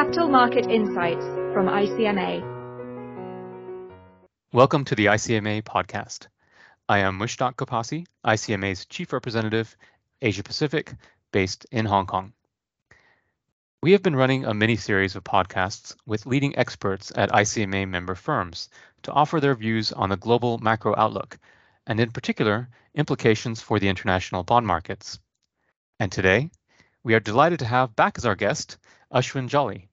Capital Market Insights from ICMA. Welcome to the ICMA podcast. I am Mushtaq Kapasi, ICMA's Chief Representative, Asia Pacific, based in Hong Kong. We have been running a mini series of podcasts with leading experts at ICMA member firms to offer their views on the global macro outlook, and in particular, implications for the international bond markets. And today, we are delighted to have back as our guest Ashwin Jolly,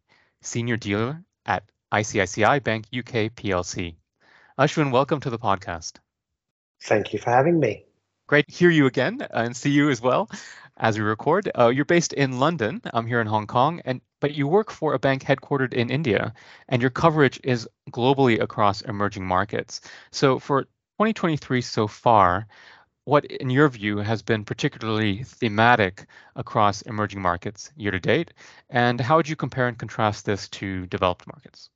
Senior Dealer at ICICI Bank UK PLC. Ashwin, welcome to the podcast. Thank you for having me. Great to hear you again and see you as well as we record. Uh, you're based in London. I'm here in Hong Kong, and but you work for a bank headquartered in India, and your coverage is globally across emerging markets. So for 2023 so far, what, in your view, has been particularly thematic across emerging markets year to date, and how would you compare and contrast this to developed markets?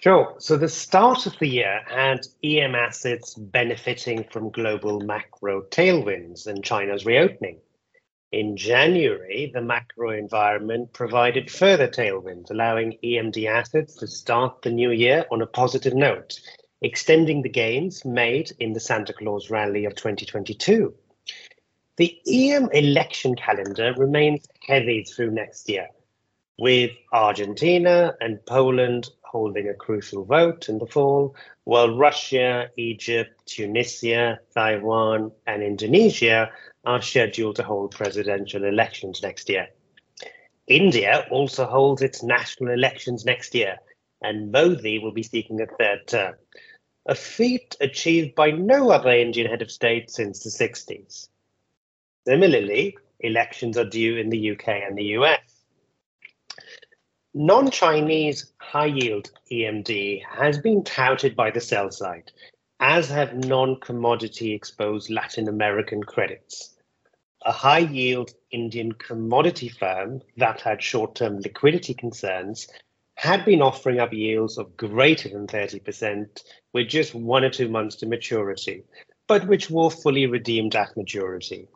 Sure. So the start of the year had EM assets benefiting from global macro tailwinds and China's reopening. In January, the macro environment provided further tailwinds, allowing EMD assets to start the new year on a positive note, extending the gains made in the Santa Claus rally of 2022. The EM election calendar remains heavy through next year, with Argentina and Poland holding a crucial vote in the fall, while Russia, Egypt, Tunisia, Taiwan, and Indonesia are scheduled to hold presidential elections next year. India also holds its national elections next year, and Modi will be seeking a third term, a feat achieved by no other Indian head of state since the 60s. Similarly, elections are due in the UK and the US. Non-Chinese high-yield EMD has been touted by the sell side, as have non-commodity exposed Latin American credits. A high-yield Indian commodity firm that had short-term liquidity concerns had been offering up yields of greater than 30% with just one or two months to maturity, but which were fully redeemed at maturity.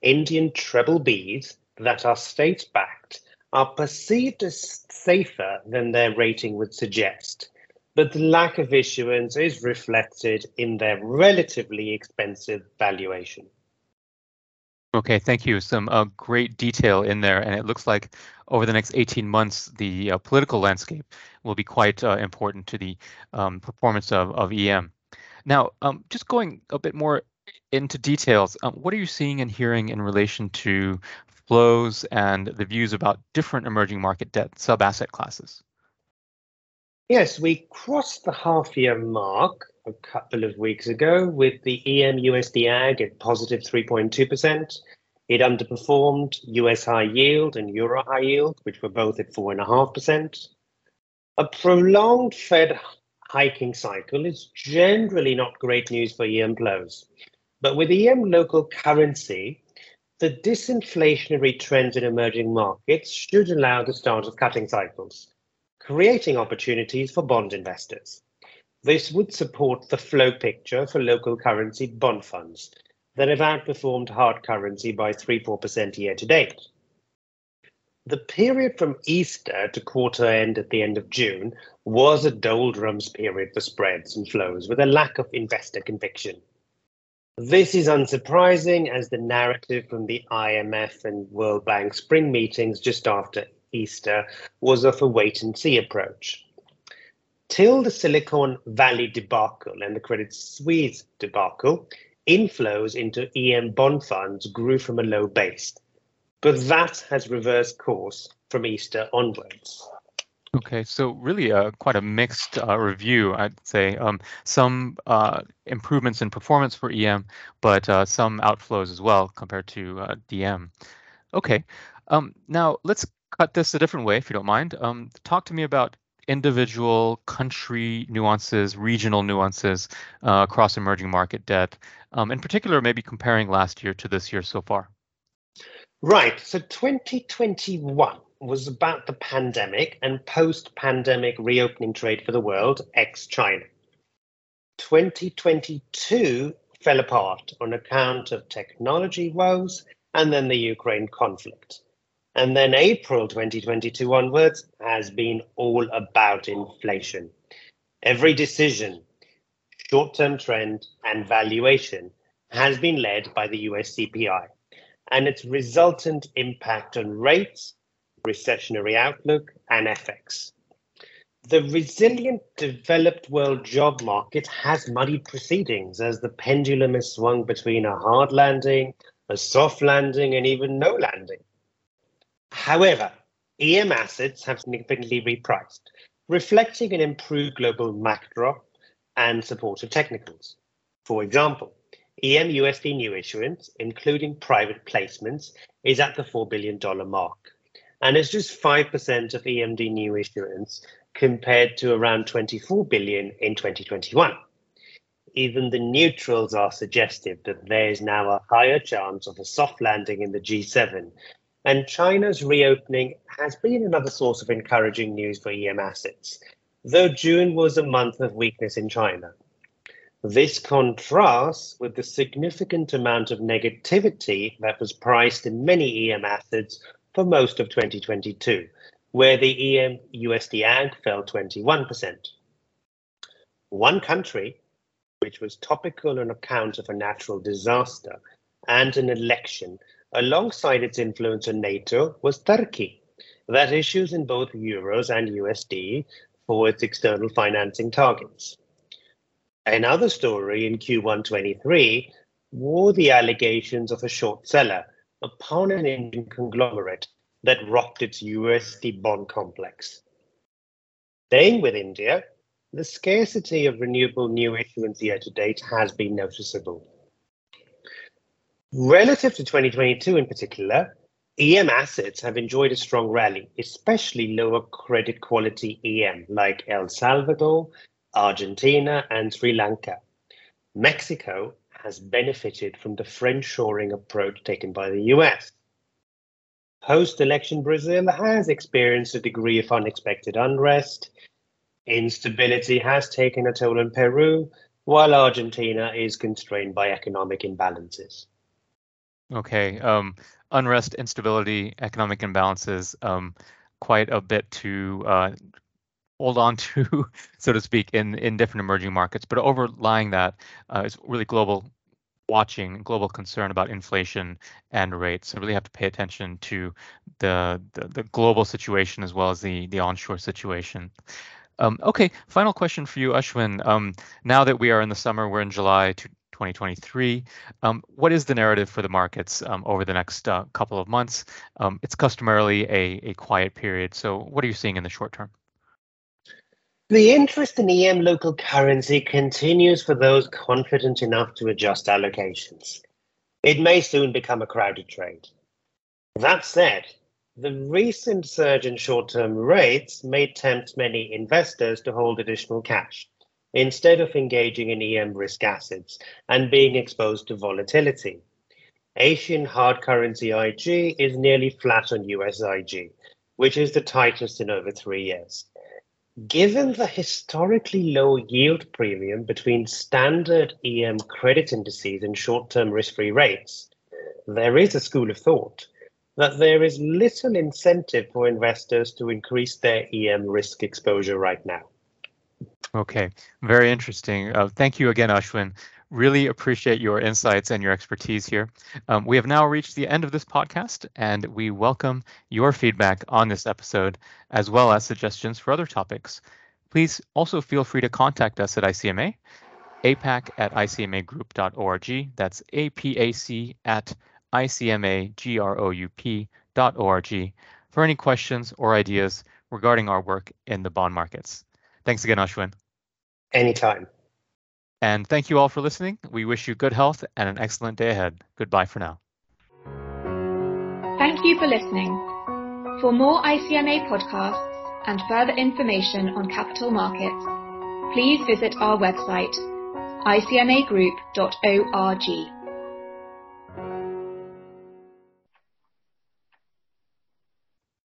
Indian treble Bs that are state-backed are perceived as safer than their rating would suggest, but the lack of issuance is reflected in their relatively expensive valuation. Okay, thank you. Some uh, great detail in there, and it looks like over the next 18 months, the uh, political landscape will be quite uh, important to the um, performance of, of EM. Now, um, just going a bit more into details, um, what are you seeing and hearing in relation to flows and the views about different emerging market debt sub-asset classes? Yes, we crossed the half-year mark a couple of weeks ago with the EM USD Ag at positive 3.2%. It underperformed US high yield and Euro high yield, which were both at 4.5%. A prolonged Fed hiking cycle is generally not great news for EM flows. But with EM local currency the disinflationary trends in emerging markets should allow the start of cutting cycles, creating opportunities for bond investors. This would support the flow picture for local currency bond funds that have outperformed hard currency by 3 4% year to date. The period from Easter to quarter end at the end of June was a doldrums period for spreads and flows with a lack of investor conviction. This is unsurprising as the narrative from the IMF and World Bank spring meetings just after Easter was of a wait and see approach. Till the Silicon Valley debacle and the Credit Suisse debacle, inflows into EM bond funds grew from a low base, but that has reversed course from Easter onwards. Okay, so really uh, quite a mixed uh, review, I'd say. Um, some uh, improvements in performance for EM, but uh, some outflows as well compared to uh, DM. Okay, um, now let's cut this a different way, if you don't mind. Um, talk to me about individual country nuances, regional nuances uh, across emerging market debt. Um, in particular, maybe comparing last year to this year so far. Right, so 2021 was about the pandemic and post pandemic reopening trade for the world, ex China. 2022 fell apart on account of technology woes and then the Ukraine conflict. And then April 2022 onwards has been all about inflation. Every decision, short term trend, and valuation has been led by the US CPI and its resultant impact on rates, recessionary outlook, and FX. The resilient developed world job market has muddied proceedings as the pendulum has swung between a hard landing, a soft landing, and even no landing. However, EM assets have significantly repriced, reflecting an improved global macro and supportive technicals. For example, EM USD new issuance, including private placements, is at the $4 billion mark and is just 5% of EMD new issuance compared to around 24 billion in 2021. Even the neutrals are suggestive that there is now a higher chance of a soft landing in the G7, and China's reopening has been another source of encouraging news for EM assets, though June was a month of weakness in China. This contrasts with the significant amount of negativity that was priced in many EM assets for most of 2022, where the EM USD AG fell 21%. One country, which was topical on account of a natural disaster and an election, alongside its influence on NATO, was Turkey, that issues in both euros and USD for its external financing targets. Another story in Q1 23 were the allegations of a short seller upon an Indian conglomerate that rocked its USD bond complex. Staying with India, the scarcity of renewable new issuance year to date has been noticeable. Relative to 2022 in particular, EM assets have enjoyed a strong rally, especially lower credit quality EM like El Salvador, Argentina, and Sri Lanka. Mexico has benefited from the friend-shoring approach taken by the US. Post election Brazil has experienced a degree of unexpected unrest. Instability has taken a toll on Peru, while Argentina is constrained by economic imbalances. Okay. Um, unrest, instability, economic imbalances, um, quite a bit to uh, hold on to, so to speak, in, in different emerging markets. But overlying that uh, is really global watching global concern about inflation and rates. So really have to pay attention to the, the, the global situation as well as the, the onshore situation. Um, okay, final question for you, Ashwin. Um, now that we are in the summer, we're in July 2023. Um, what is the narrative for the markets um, over the next uh, couple of months? Um, it's customarily a, a quiet period. So what are you seeing in the short term? The interest in EM local currency continues for those confident enough to adjust allocations. It may soon become a crowded trade. That said, the recent surge in short term rates may tempt many investors to hold additional cash instead of engaging in EM risk assets and being exposed to volatility. Asian hard currency IG is nearly flat on US IG, which is the tightest in over three years. Given the historically low yield premium between standard EM credit indices and short-term risk-free rates, there is a school of thought that there is little incentive for investors to increase their EM risk exposure right now. Okay, very interesting. Uh, thank you again, Ashwin. Really appreciate your insights and your expertise here. Um, we have now reached the end of this podcast, and we welcome your feedback on this episode, as well as suggestions for other topics. Please also feel free to contact us at ICMA, apac at icmagroup.org. That's APAC at icmagroup.org for any questions or ideas regarding our work in the bond markets. Thanks again, Ashwin. Anytime. And thank you all for listening. We wish you good health and an excellent day ahead. Goodbye for now. Thank you for listening. For more ICMA podcasts and further information on capital markets, please visit our website, icmagroup.org.